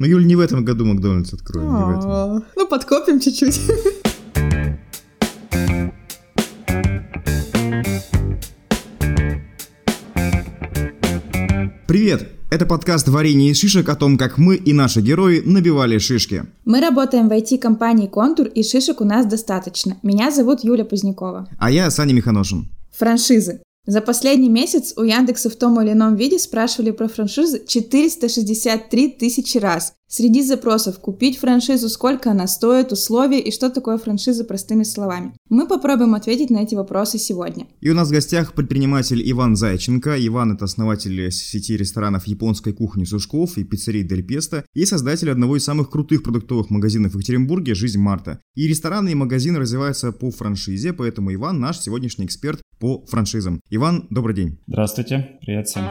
Ну, Юль, не в этом году Макдональдс откроем, не в этом. Ну, подкопим чуть-чуть. Привет! Это подкаст «Варенье из шишек» о том, как мы и наши герои набивали шишки. Мы работаем в IT-компании «Контур», и шишек у нас достаточно. Меня зовут Юля Позднякова. А я Саня Миханошин. Франшизы. За последний месяц у Яндекса в том или ином виде спрашивали про франшизы 463 тысячи раз. Среди запросов «Купить франшизу», «Сколько она стоит», «Условия» и «Что такое франшиза» простыми словами. Мы попробуем ответить на эти вопросы сегодня. И у нас в гостях предприниматель Иван Зайченко. Иван – это основатель сети ресторанов японской кухни Сушков и пиццерии Дель Песто и создатель одного из самых крутых продуктовых магазинов в Екатеринбурге «Жизнь Марта». И рестораны и магазин развиваются по франшизе, поэтому Иван – наш сегодняшний эксперт по франшизам. Иван, добрый день. Здравствуйте, привет всем.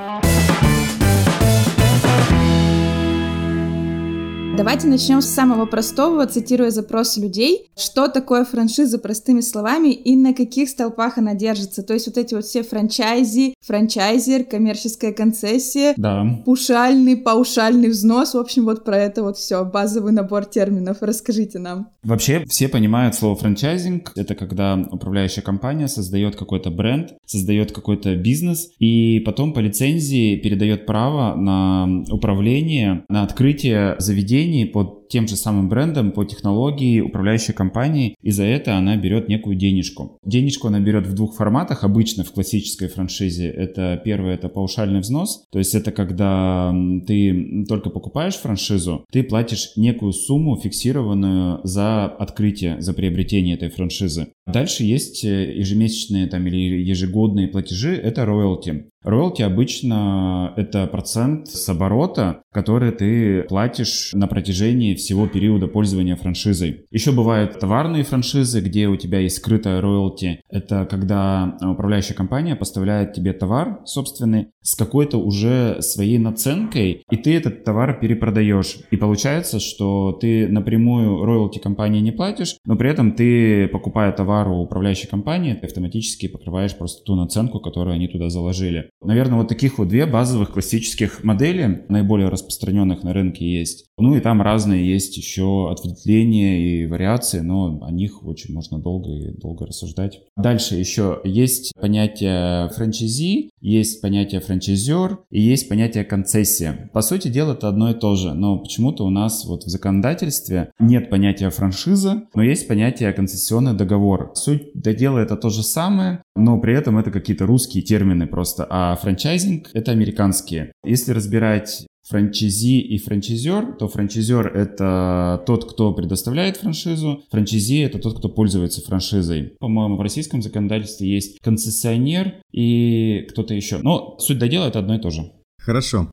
Давайте начнем с самого простого, цитируя запросы людей. Что такое франшиза простыми словами и на каких столпах она держится? То есть вот эти вот все франчайзи, франчайзер, коммерческая концессия, да. пушальный, паушальный взнос. В общем, вот про это вот все, базовый набор терминов. Расскажите нам. Вообще все понимают слово франчайзинг. Это когда управляющая компания создает какой-то бренд, создает какой-то бизнес и потом по лицензии передает право на управление, на открытие заведений заведений под тем же самым брендом, по технологии управляющей компании, и за это она берет некую денежку. Денежку она берет в двух форматах, обычно в классической франшизе. Это первое, это паушальный взнос, то есть это когда ты только покупаешь франшизу, ты платишь некую сумму фиксированную за открытие, за приобретение этой франшизы. Дальше есть э, ежемесячные там или ежегодные платежи, это роялти. Роялти обычно это процент с оборота, который ты платишь на протяжении всего периода пользования франшизой. Еще бывают товарные франшизы, где у тебя есть скрытая роялти. Это когда управляющая компания поставляет тебе товар собственный с какой-то уже своей наценкой, и ты этот товар перепродаешь. И получается, что ты напрямую роялти компании не платишь, но при этом ты, покупая товар у управляющей компании, ты автоматически покрываешь просто ту наценку, которую они туда заложили. Наверное, вот таких вот две базовых классических модели, наиболее распространенных на рынке есть. Ну и там разные есть еще ответвления и вариации, но о них очень можно долго и долго рассуждать. Дальше еще есть понятие франчайзи, есть понятие франчайзер и есть понятие концессия. По сути дела это одно и то же, но почему-то у нас вот в законодательстве нет понятия франшиза, но есть понятие концессионный договор. Суть до дела это то же самое, но при этом это какие-то русские термины просто, а франчайзинг это американские. Если разбирать франчайзи и франчайзер, то франчайзер — это тот, кто предоставляет франшизу, франчайзи — это тот, кто пользуется франшизой. По-моему, в российском законодательстве есть концессионер и кто-то еще. Но суть до дела — это одно и то же. Хорошо.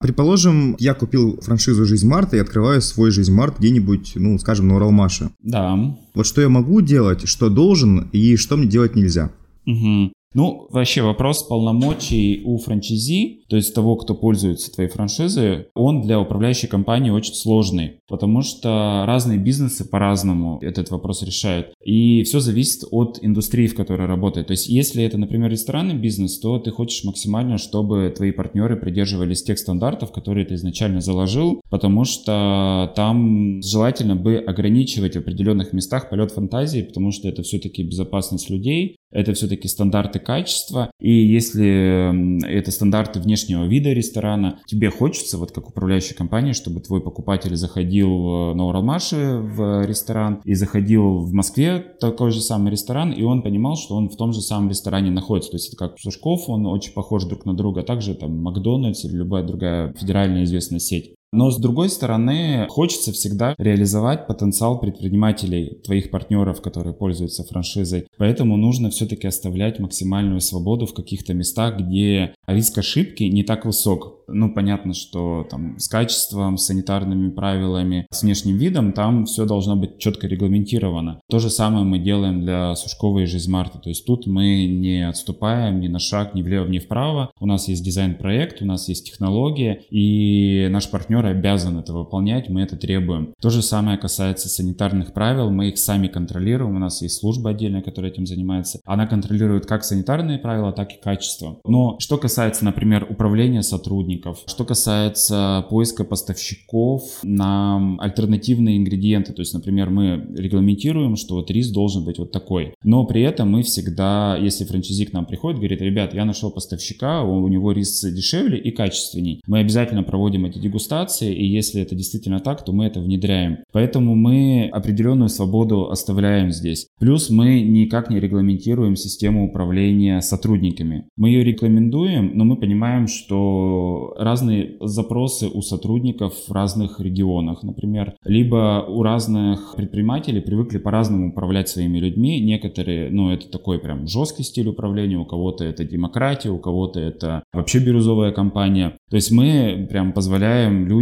Предположим, я купил франшизу «Жизнь Марта» и открываю свой «Жизнь Март» где-нибудь, ну, скажем, на Уралмаше. Да. Вот что я могу делать, что должен и что мне делать нельзя. Угу. Ну, вообще вопрос полномочий у франчайзи, то есть того, кто пользуется твоей франшизой, он для управляющей компании очень сложный, потому что разные бизнесы по-разному этот вопрос решают. И все зависит от индустрии, в которой работает. То есть если это, например, ресторанный бизнес, то ты хочешь максимально, чтобы твои партнеры придерживались тех стандартов, которые ты изначально заложил, потому что там желательно бы ограничивать в определенных местах полет фантазии, потому что это все-таки безопасность людей, это все-таки стандарты качества, и если это стандарты внешнего вида ресторана, тебе хочется, вот как управляющая компания, чтобы твой покупатель заходил э, на Уралмаше в ресторан и заходил в Москве такой же самый ресторан, и он понимал, что он в том же самом ресторане находится. То есть это как Сушков, он очень похож друг на друга, а также там Макдональдс или любая другая федеральная известная сеть. Но с другой стороны, хочется всегда реализовать потенциал предпринимателей, твоих партнеров, которые пользуются франшизой. Поэтому нужно все-таки оставлять максимальную свободу в каких-то местах, где риск ошибки не так высок. Ну, понятно, что там с качеством, с санитарными правилами, с внешним видом, там все должно быть четко регламентировано. То же самое мы делаем для Сушкова и Жизмарта. То есть тут мы не отступаем ни на шаг, ни влево, ни вправо. У нас есть дизайн-проект, у нас есть технология, и наш партнер партнеры обязаны это выполнять, мы это требуем. То же самое касается санитарных правил, мы их сами контролируем, у нас есть служба отдельная, которая этим занимается. Она контролирует как санитарные правила, так и качество. Но что касается, например, управления сотрудников, что касается поиска поставщиков на альтернативные ингредиенты, то есть, например, мы регламентируем, что вот рис должен быть вот такой, но при этом мы всегда, если франчайзи к нам приходит, говорит, ребят, я нашел поставщика, у него рис дешевле и качественней. Мы обязательно проводим эти дегустации, и если это действительно так, то мы это внедряем. Поэтому мы определенную свободу оставляем здесь. Плюс мы никак не регламентируем систему управления сотрудниками. Мы ее рекомендуем, но мы понимаем, что разные запросы у сотрудников в разных регионах, например, либо у разных предпринимателей привыкли по-разному управлять своими людьми. Некоторые, ну, это такой прям жесткий стиль управления, у кого-то это демократия, у кого-то это вообще бирюзовая компания. То есть мы прям позволяем людям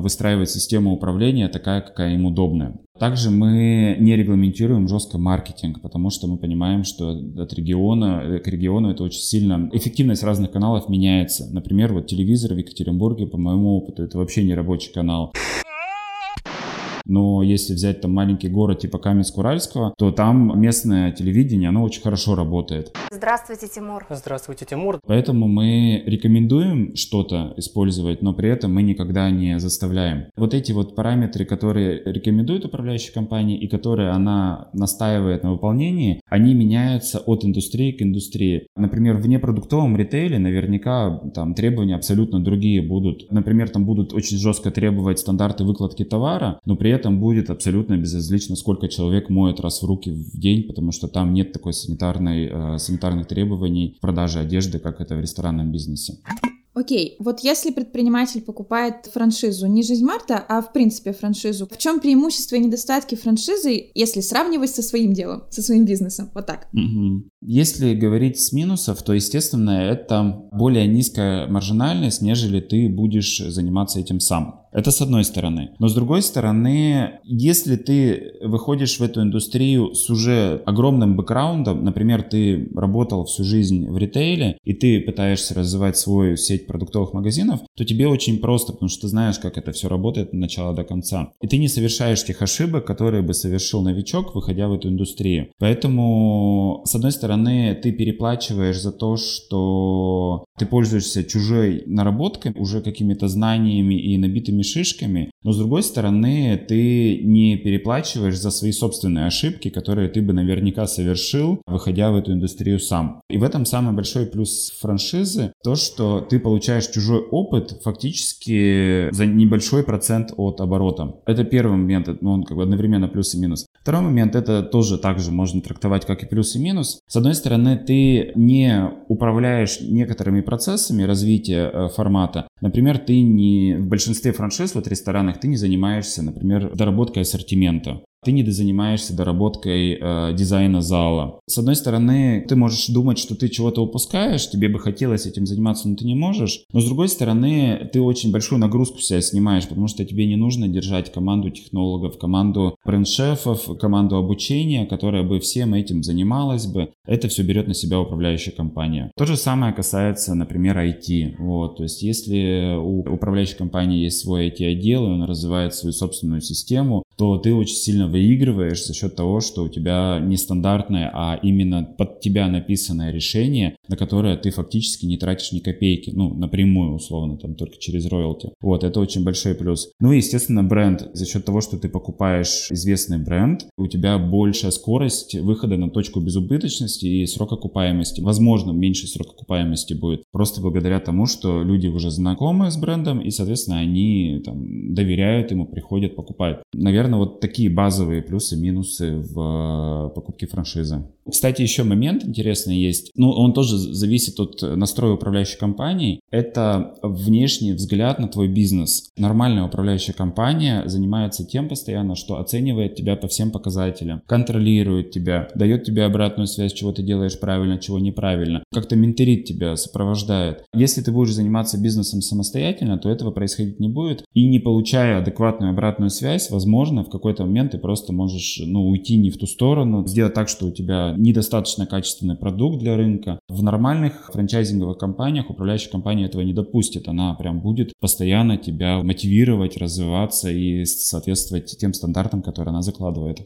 выстраивать систему управления такая, какая им удобная. Также мы не регламентируем жестко маркетинг, потому что мы понимаем, что от региона к региону это очень сильно... Эффективность разных каналов меняется. Например, вот телевизор в Екатеринбурге, по моему опыту, это вообще не рабочий канал. Но если взять там маленький город типа Каменск-Уральского, то там местное телевидение, оно очень хорошо работает. Здравствуйте, Тимур. Здравствуйте, Тимур. Поэтому мы рекомендуем что-то использовать, но при этом мы никогда не заставляем. Вот эти вот параметры, которые рекомендует управляющая компания и которые она настаивает на выполнении, они меняются от индустрии к индустрии. Например, в непродуктовом ритейле наверняка там требования абсолютно другие будут. Например, там будут очень жестко требовать стандарты выкладки товара, но при этом будет абсолютно безразлично, сколько человек моет раз в руки в день, потому что там нет такой санитарной, э, санитарных требований в продаже одежды, как это в ресторанном бизнесе. Окей, вот если предприниматель покупает франшизу не жизнь Марта, а в принципе франшизу, в чем преимущества и недостатки франшизы, если сравнивать со своим делом, со своим бизнесом? Вот так. Угу. Если говорить с минусов, то, естественно, это более низкая маржинальность, нежели ты будешь заниматься этим сам. Это с одной стороны. Но с другой стороны, если ты выходишь в эту индустрию с уже огромным бэкграундом, например, ты работал всю жизнь в ритейле, и ты пытаешься развивать свою сеть продуктовых магазинов, то тебе очень просто, потому что ты знаешь, как это все работает от начала до конца. И ты не совершаешь тех ошибок, которые бы совершил новичок, выходя в эту индустрию. Поэтому, с одной стороны, ты переплачиваешь за то, что ты пользуешься чужой наработкой, уже какими-то знаниями и набитыми шишками, но с другой стороны, ты не переплачиваешь за свои собственные ошибки, которые ты бы наверняка совершил, выходя в эту индустрию сам. И в этом самый большой плюс франшизы, то, что ты получаешь чужой опыт фактически за небольшой процент от оборота. Это первый момент, ну, он как бы одновременно плюс и минус. Второй момент, это тоже также можно трактовать как и плюс и минус. С одной стороны, ты не управляешь некоторыми процессами развития э, формата. Например, ты не в большинстве франшиз, вот ресторанах, ты не занимаешься, например, доработкой ассортимента ты не занимаешься доработкой э, дизайна зала. С одной стороны, ты можешь думать, что ты чего-то упускаешь, тебе бы хотелось этим заниматься, но ты не можешь. Но с другой стороны, ты очень большую нагрузку себя снимаешь, потому что тебе не нужно держать команду технологов, команду бренд-шефов, команду обучения, которая бы всем этим занималась бы. Это все берет на себя управляющая компания. То же самое касается, например, IT. Вот, то есть если у управляющей компании есть свой IT-отдел, и он развивает свою собственную систему, то ты очень сильно выигрываешь за счет того, что у тебя не стандартное, а именно под тебя написанное решение, на которое ты фактически не тратишь ни копейки, ну, напрямую, условно, там, только через роялти. Вот, это очень большой плюс. Ну и, естественно, бренд. За счет того, что ты покупаешь известный бренд, у тебя большая скорость выхода на точку безубыточности и срок окупаемости. Возможно, меньше срок окупаемости будет. Просто благодаря тому, что люди уже знакомы с брендом, и, соответственно, они там, доверяют ему, приходят, покупают. Наверное, наверное, вот такие базовые плюсы, минусы в э, покупке франшизы. Кстати, еще момент интересный есть. Ну, он тоже зависит от настроя управляющей компании. Это внешний взгляд на твой бизнес. Нормальная управляющая компания занимается тем постоянно, что оценивает тебя по всем показателям, контролирует тебя, дает тебе обратную связь, чего ты делаешь правильно, чего неправильно, как-то менторит тебя, сопровождает. Если ты будешь заниматься бизнесом самостоятельно, то этого происходить не будет. И не получая адекватную обратную связь, возможно, возможно, в какой-то момент ты просто можешь ну, уйти не в ту сторону, сделать так, что у тебя недостаточно качественный продукт для рынка. В нормальных франчайзинговых компаниях управляющая компания этого не допустит. Она прям будет постоянно тебя мотивировать, развиваться и соответствовать тем стандартам, которые она закладывает.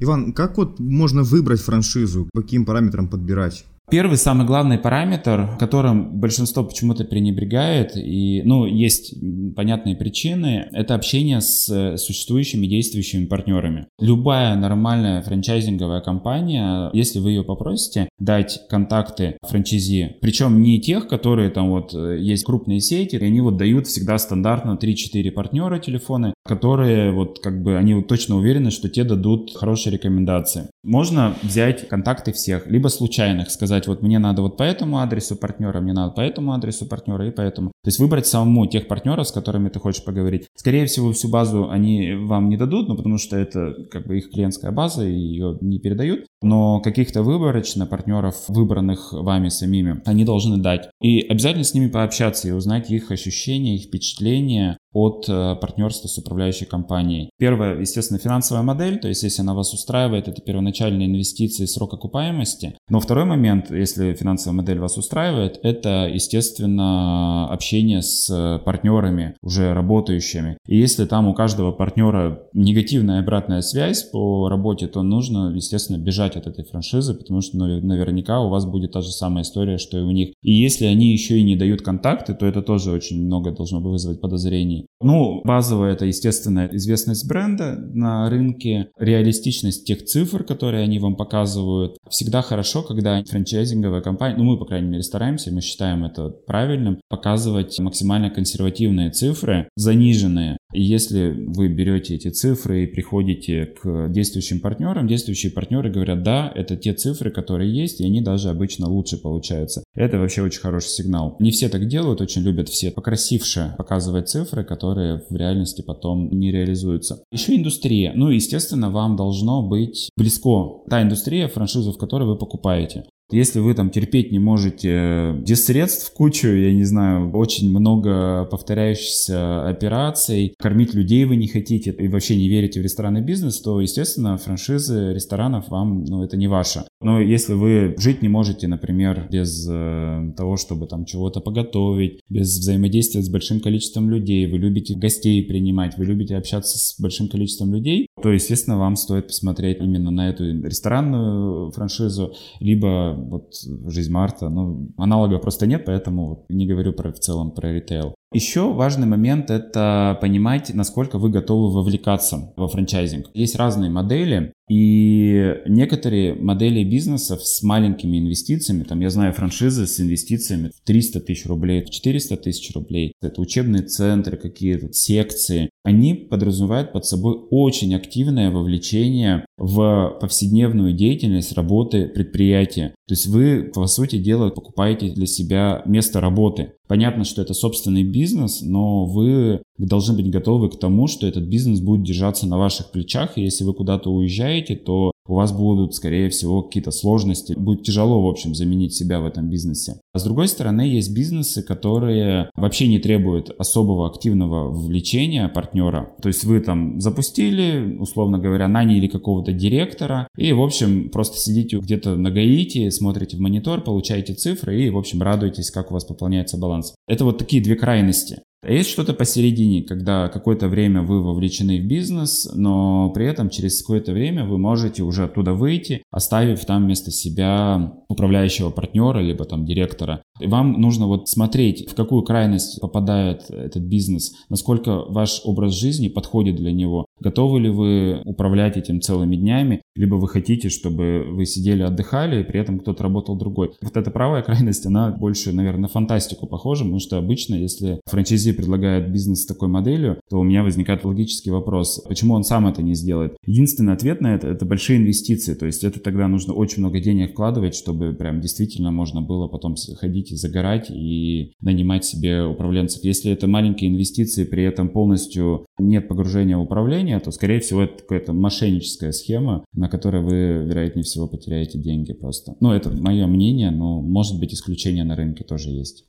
Иван, как вот можно выбрать франшизу, каким параметрам подбирать? Первый самый главный параметр, которым большинство почему-то пренебрегает, и, ну, есть понятные причины, это общение с существующими действующими партнерами. Любая нормальная франчайзинговая компания, если вы ее попросите, дать контакты франчайзи, причем не тех, которые там вот э, есть крупные сети, и они вот дают всегда стандартно 3-4 партнера телефоны, которые вот как бы они вот точно уверены, что те дадут хорошие рекомендации. Можно взять контакты всех, либо случайных, сказать, сказать, вот мне надо вот по этому адресу партнера, мне надо по этому адресу партнера и поэтому. То есть выбрать самому тех партнеров, с которыми ты хочешь поговорить. Скорее всего, всю базу они вам не дадут, ну, потому что это как бы их клиентская база, и ее не передают. Но каких-то выборочно партнеров, выбранных вами самими, они должны дать. И обязательно с ними пообщаться и узнать их ощущения, их впечатления, от э, партнерства с управляющей компанией. Первое, естественно, финансовая модель, то есть если она вас устраивает, это первоначальные инвестиции, срок окупаемости. Но второй момент, если финансовая модель вас устраивает, это, естественно, общение с партнерами, уже работающими. И если там у каждого партнера негативная обратная связь по работе, то нужно, естественно, бежать от этой франшизы, потому что наверняка у вас будет та же самая история, что и у них. И если они еще и не дают контакты, то это тоже очень много должно вызвать подозрений ну, базовая это, естественно, известность бренда на рынке, реалистичность тех цифр, которые они вам показывают. Всегда хорошо, когда франчайзинговая компания, ну, мы, по крайней мере, стараемся, мы считаем это правильным, показывать максимально консервативные цифры, заниженные. И если вы берете эти цифры и приходите к действующим партнерам, действующие партнеры говорят, да, это те цифры, которые есть, и они даже обычно лучше получаются. Это вообще очень хороший сигнал. Не все так делают, очень любят все покрасивше показывать цифры, которые в реальности потом не реализуются. Еще индустрия. Ну, естественно, вам должно быть близко та индустрия, франшизу, в которой вы покупаете. Если вы там терпеть не можете без средств кучу, я не знаю, очень много повторяющихся операций, кормить людей вы не хотите и вообще не верите в ресторанный бизнес, то, естественно, франшизы ресторанов вам, ну, это не ваше. Но если вы жить не можете, например, без э, того, чтобы там чего-то поготовить, без взаимодействия с большим количеством людей, вы любите гостей принимать, вы любите общаться с большим количеством людей, то, естественно, вам стоит посмотреть именно на эту ресторанную франшизу, либо вот жизнь Марта, ну, аналога просто нет, поэтому не говорю про, в целом про ритейл. Еще важный момент – это понимать, насколько вы готовы вовлекаться во франчайзинг. Есть разные модели, и некоторые модели бизнесов с маленькими инвестициями, там я знаю франшизы с инвестициями в 300 тысяч рублей, в 400 тысяч рублей, это учебные центры какие-то, секции, они подразумевают под собой очень активное вовлечение в повседневную деятельность работы предприятия. То есть вы, по сути дела, покупаете для себя место работы. Понятно, что это собственный бизнес, но вы должны быть готовы к тому, что этот бизнес будет держаться на ваших плечах, и если вы куда-то уезжаете, то у вас будут, скорее всего, какие-то сложности. Будет тяжело, в общем, заменить себя в этом бизнесе. А с другой стороны, есть бизнесы, которые вообще не требуют особого активного вовлечения партнера. То есть вы там запустили, условно говоря, наняли какого-то директора, и, в общем, просто сидите где-то на Гаити, смотрите в монитор, получаете цифры и, в общем, радуетесь, как у вас пополняется баланс. Это вот такие две крайности. А есть что-то посередине, когда какое-то время вы вовлечены в бизнес, но при этом через какое-то время вы можете уже оттуда выйти, оставив там вместо себя управляющего партнера, либо там директора. И вам нужно вот смотреть, в какую крайность попадает этот бизнес, насколько ваш образ жизни подходит для него. Готовы ли вы управлять этим целыми днями, либо вы хотите, чтобы вы сидели, отдыхали, и при этом кто-то работал другой. Вот эта правая крайность, она больше, наверное, на фантастику похожа, потому что обычно, если франчайзи предлагает бизнес с такой моделью, то у меня возникает логический вопрос, почему он сам это не сделает? Единственный ответ на это — это большие инвестиции, то есть это тогда нужно очень много денег вкладывать, чтобы прям действительно можно было потом ходить и загорать и нанимать себе управленцев. Если это маленькие инвестиции, при этом полностью нет погружения в управление, то, скорее всего, это какая-то мошенническая схема, на которой вы, вероятнее всего, потеряете деньги просто. Ну, это мое мнение, но может быть исключения на рынке тоже есть.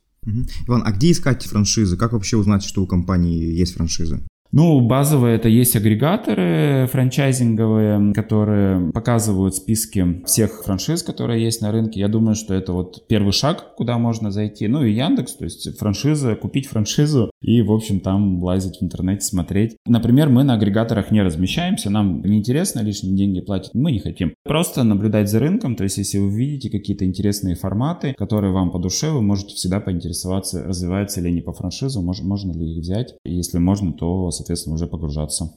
Иван, а где искать франшизы? Как вообще узнать, что у компании есть франшиза? Ну, базовые это есть агрегаторы франчайзинговые, которые показывают списки всех франшиз, которые есть на рынке. Я думаю, что это вот первый шаг, куда можно зайти. Ну и Яндекс, то есть франшиза, купить франшизу и, в общем, там лазить в интернете, смотреть. Например, мы на агрегаторах не размещаемся, нам неинтересно лишние деньги платить, мы не хотим. Просто наблюдать за рынком, то есть если вы видите какие-то интересные форматы, которые вам по душе, вы можете всегда поинтересоваться, развиваются ли они по франшизу, можно, ли их взять. Если можно, то, соответственно, уже погружаться.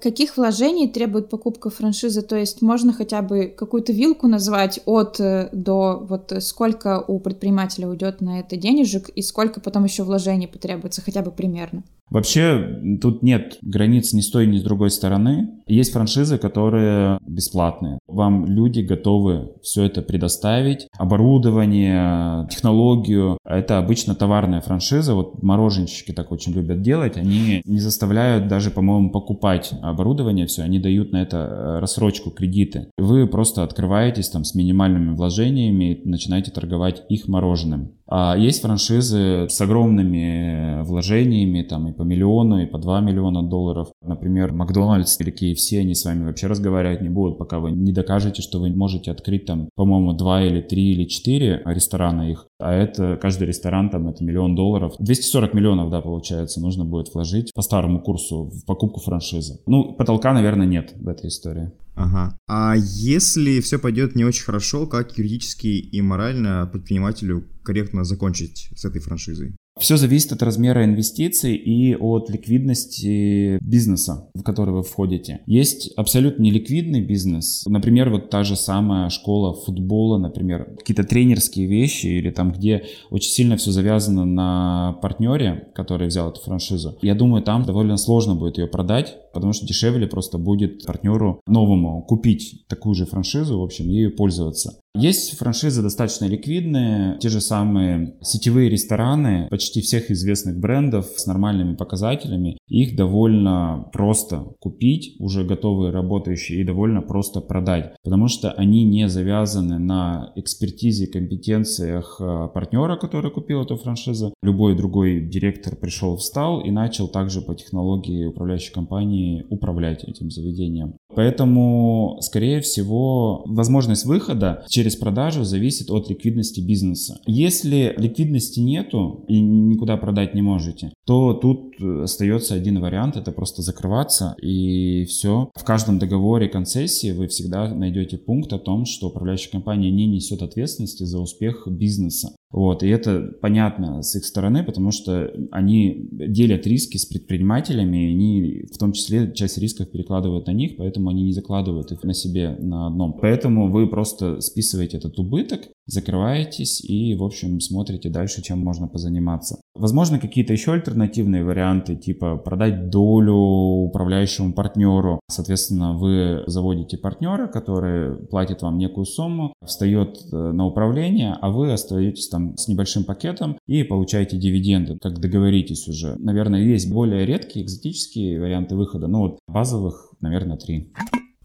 Каких вложений требует покупка франшизы? То есть можно хотя бы какую-то вилку назвать от э, до, вот сколько у предпринимателя уйдет на это денежек и сколько потом еще вложений потребуется, хотя бы примерно? Вообще тут нет границ ни с той, ни с другой стороны. Есть франшизы, которые бесплатные. Вам люди готовы все это предоставить. Оборудование, технологию. Это обычно товарная франшиза. Вот мороженщики так очень любят делать. Они не заставляют даже, по-моему, покупать оборудование все. Они дают на это э, рассрочку, кредиты. Вы просто открываетесь там с минимальными вложениями и начинаете торговать их мороженым. А есть франшизы с огромными вложениями, там и по миллиону, и по 2 миллиона долларов. Например, Макдональдс или KFC, они с вами вообще разговаривать не будут, пока вы не докажете, что вы можете открыть там, по-моему, 2 или 3 или 4 ресторана их. А это, каждый ресторан там, это миллион долларов. 240 миллионов, да, получается, нужно будет вложить по старому курсу в покупку франшизы. Ну, потолка, наверное, нет в этой истории. Ага. А если все пойдет не очень хорошо, как юридически и морально предпринимателю корректно закончить с этой франшизой? Все зависит от размера инвестиций и от ликвидности бизнеса, в который вы входите. Есть абсолютно неликвидный бизнес. Например, вот та же самая школа футбола, например, какие-то тренерские вещи или там, где очень сильно все завязано на партнере, который взял эту франшизу. Я думаю, там довольно сложно будет ее продать, потому что дешевле просто будет партнеру новому купить такую же франшизу, в общем, ею пользоваться. Есть франшизы достаточно ликвидные, те же самые сетевые рестораны почти всех известных брендов с нормальными показателями. Их довольно просто купить, уже готовые работающие, и довольно просто продать, потому что они не завязаны на экспертизе, компетенциях э, партнера, который купил эту франшизу. Любой другой директор пришел, встал и начал также по технологии управляющей компании управлять этим заведением. Поэтому, скорее всего, возможность выхода через продажу зависит от ликвидности бизнеса. Если ликвидности нету и никуда продать не можете, то тут остается один вариант, это просто закрываться и все. В каждом договоре концессии вы всегда найдете пункт о том, что управляющая компания не несет ответственности за успех бизнеса. Вот, и это понятно с их стороны, потому что они делят риски с предпринимателями, и они в том числе часть рисков перекладывают на них, поэтому они не закладывают их на себе на одном. Поэтому вы просто списываете этот убыток, закрываетесь и, в общем, смотрите дальше, чем можно позаниматься. Возможно, какие-то еще альтернативные варианты, типа продать долю управляющему партнеру. Соответственно, вы заводите партнера, который платит вам некую сумму, встает э, на управление, а вы остаетесь там с небольшим пакетом и получаете дивиденды, как договоритесь уже. Наверное, есть более редкие, экзотические варианты выхода, но вот базовых, наверное, три.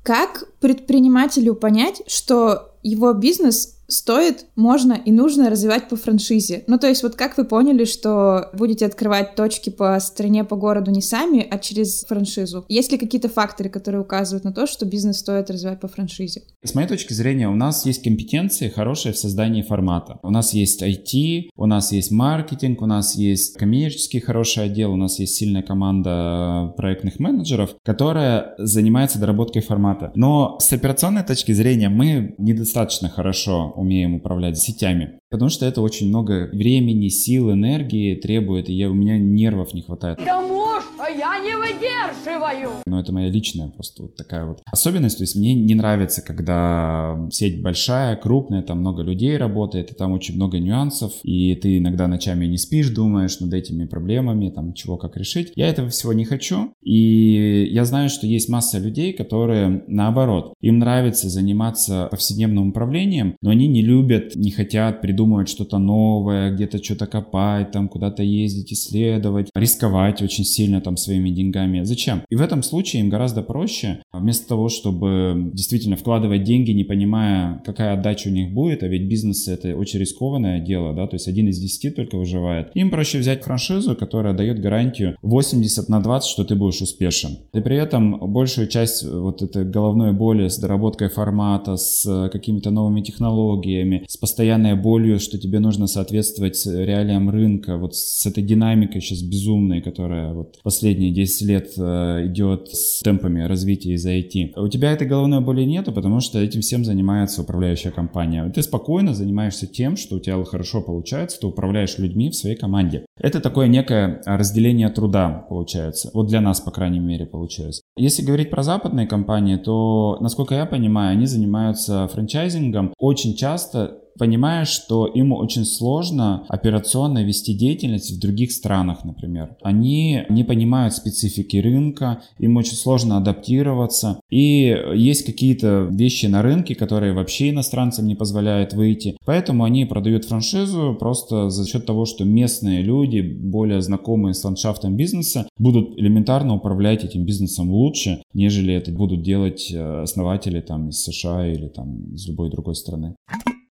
Как предпринимателю понять, что его бизнес стоит, можно и нужно развивать по франшизе. Ну, то есть вот как вы поняли, что будете открывать точки по стране, по городу не сами, а через франшизу? Есть ли какие-то факторы, которые указывают на то, что бизнес стоит развивать по франшизе? С моей точки зрения, у нас есть компетенции хорошие в создании формата. У нас есть IT, у нас есть маркетинг, у нас есть коммерческий хороший отдел, у нас есть сильная команда проектных менеджеров, которая занимается доработкой формата. Но с операционной точки зрения мы недостаточно хорошо умеем управлять сетями. Потому что это очень много времени, сил, энергии требует, и я, у меня нервов не хватает. Потому что я не выдерживаю! Но это моя личная просто вот такая вот особенность. То есть мне не нравится, когда сеть большая, крупная, там много людей работает, и там очень много нюансов, и ты иногда ночами не спишь, думаешь над этими проблемами, там чего как решить. Я этого всего не хочу, и я знаю, что есть масса людей, которые наоборот, им нравится заниматься повседневным управлением, но они не любят, не хотят придумать придумывать что-то новое, где-то что-то копать, там куда-то ездить, исследовать, рисковать очень сильно там своими деньгами. Зачем? И в этом случае им гораздо проще, вместо того, чтобы действительно вкладывать деньги, не понимая, какая отдача у них будет, а ведь бизнес это очень рискованное дело, да, то есть один из десяти только выживает. Им проще взять франшизу, которая дает гарантию 80 на 20, что ты будешь успешен. И при этом большую часть вот этой головной боли с доработкой формата, с какими-то новыми технологиями, с постоянной болью, что тебе нужно соответствовать реалиям рынка, вот с этой динамикой сейчас безумной, которая вот последние 10 лет э, идет с темпами развития из IT. У тебя этой головной боли нету, потому что этим всем занимается управляющая компания. Ты спокойно занимаешься тем, что у тебя хорошо получается, ты управляешь людьми в своей команде. Это такое некое разделение труда получается. Вот для нас, по крайней мере, получается. Если говорить про западные компании, то, насколько я понимаю, они занимаются франчайзингом очень часто понимаешь, что им очень сложно операционно вести деятельность в других странах, например. Они не понимают специфики рынка, им очень сложно адаптироваться. И есть какие-то вещи на рынке, которые вообще иностранцам не позволяют выйти. Поэтому они продают франшизу просто за счет того, что местные люди, более знакомые с ландшафтом бизнеса, будут элементарно управлять этим бизнесом лучше, нежели это будут делать э, основатели там из США или там из любой другой страны.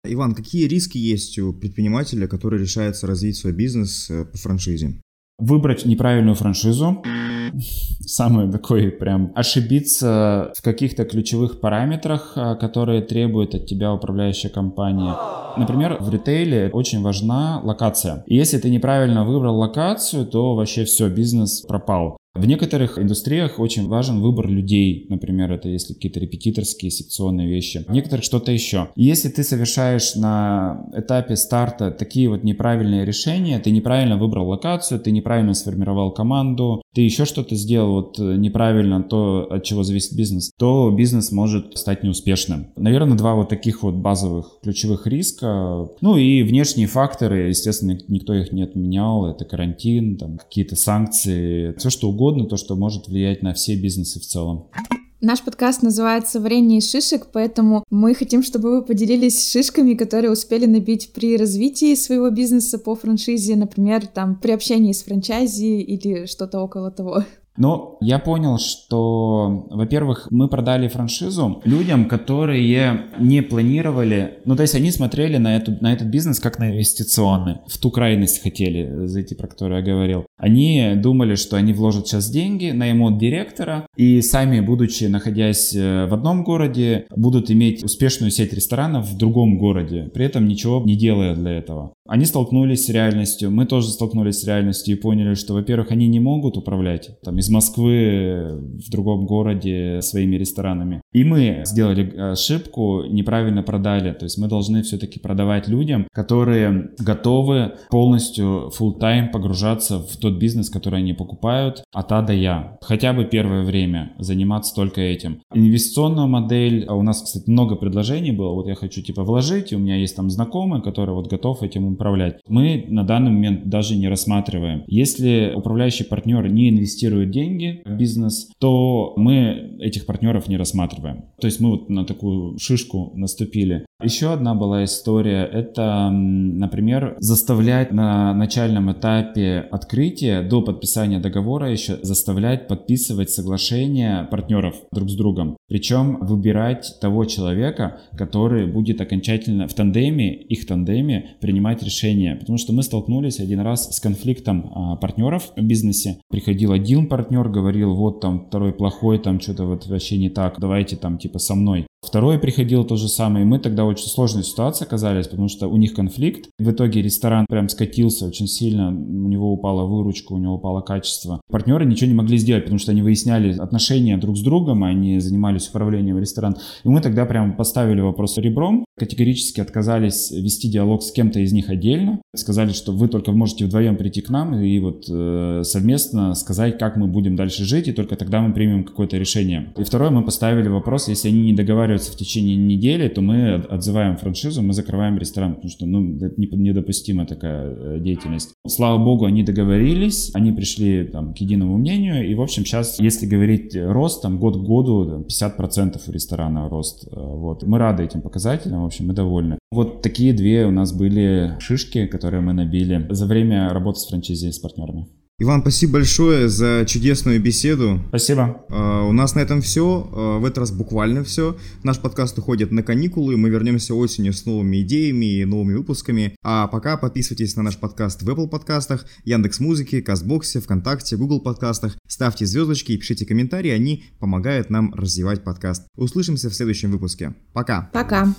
Иван, какие риски есть у предпринимателя, который решается развить свой бизнес э, по франшизе? Выбрать неправильную франшизу, самый такой прям ошибиться в каких-то ключевых параметрах, э, которые требует от тебя управляющая компания. Например, в ритейле очень важна локация. И если ты неправильно выбрал локацию, то вообще все, бизнес пропал. В некоторых индустриях очень важен выбор людей, например, это если какие-то репетиторские, секционные вещи. В некоторых что-то еще. если ты совершаешь на этапе старта такие вот неправильные решения, ты неправильно выбрал локацию, ты неправильно сформировал команду, ты еще что-то сделал вот э, неправильно, то, от чего зависит бизнес, то бизнес может стать неуспешным. Наверное, два вот таких вот базовых ключевых риска. Ну и внешние факторы, естественно, никто их не отменял. Это карантин, там какие-то санкции, все что угодно угодно, то, что может влиять на все бизнесы в целом. Наш подкаст называется «Варенье из шишек», поэтому мы хотим, чтобы вы поделились шишками, которые успели набить при развитии своего бизнеса по франшизе, например, там, при общении с франчайзи или что-то около того. Но я понял, что, во-первых, мы продали франшизу людям, которые не планировали, ну то есть они смотрели на, эту, на этот бизнес как на инвестиционный, в ту крайность хотели зайти, про которую я говорил. Они думали, что они вложат сейчас деньги, наймут директора и сами, будучи находясь э, в одном городе, будут иметь успешную сеть ресторанов в другом городе, при этом ничего не делая для этого. Они столкнулись с реальностью, мы тоже столкнулись с реальностью и поняли, что, во-первых, они не могут управлять там, из Москвы в другом городе своими ресторанами. И мы сделали ошибку, неправильно продали. То есть мы должны все-таки продавать людям, которые готовы полностью full time погружаться в тот бизнес, который они покупают от А до Я. Хотя бы первое время заниматься только этим. Инвестиционную модель, а у нас, кстати, много предложений было. Вот я хочу типа вложить, и у меня есть там знакомый, который вот готов этим управлять. Мы на данный момент даже не рассматриваем. Если управляющий партнер не инвестирует деньги в бизнес, то мы этих партнеров не рассматриваем. То есть мы вот на такую шишку наступили. Еще одна была история, это, например, заставлять на начальном этапе открытия до подписания договора еще заставлять подписывать соглашения партнеров друг с другом. Причем выбирать того человека, который будет окончательно в тандеме, их тандеме принимать решения. Потому что мы столкнулись один раз с конфликтом а, партнеров в бизнесе. Приходил один партнер, говорил, вот там второй плохой, там что-то вот вообще не так, давайте там типа со мной. Второй приходил то же самое, и мы тогда очень сложной ситуации оказались, потому что у них конфликт. В итоге ресторан прям скатился очень сильно, у него упала выручка, у него упало качество. Партнеры ничего не могли сделать, потому что они выясняли отношения друг с другом, они занимались управлением ресторана. И мы тогда прям поставили вопрос ребром, категорически отказались вести диалог с кем-то из них отдельно, сказали, что вы только можете вдвоем прийти к нам и вот э, совместно сказать, как мы будем дальше жить, и только тогда мы примем какое-то решение. И второе, мы поставили вопрос, если они не договариваются в течение недели, то мы отзываем франшизу, мы закрываем ресторан, потому что ну, это недопустима такая деятельность. Слава богу, они договорились, они пришли там, к единому мнению, и, в общем, сейчас, если говорить рост, там, год к году 50% у ресторана рост. Вот. Мы рады этим показателям, в общем, мы довольны. Вот такие две у нас были шишки, которые мы набили за время работы с франчайзи с партнерами. Иван, спасибо большое за чудесную беседу. Спасибо. Uh, у нас на этом все. Uh, в этот раз буквально все. Наш подкаст уходит на каникулы. Мы вернемся осенью с новыми идеями и новыми выпусками. А пока подписывайтесь на наш подкаст в Apple подкастах, Яндекс Музыке, Казбоксе, ВКонтакте, Google подкастах. Ставьте звездочки и пишите комментарии. Они помогают нам развивать подкаст. Услышимся в следующем выпуске. Пока. Пока.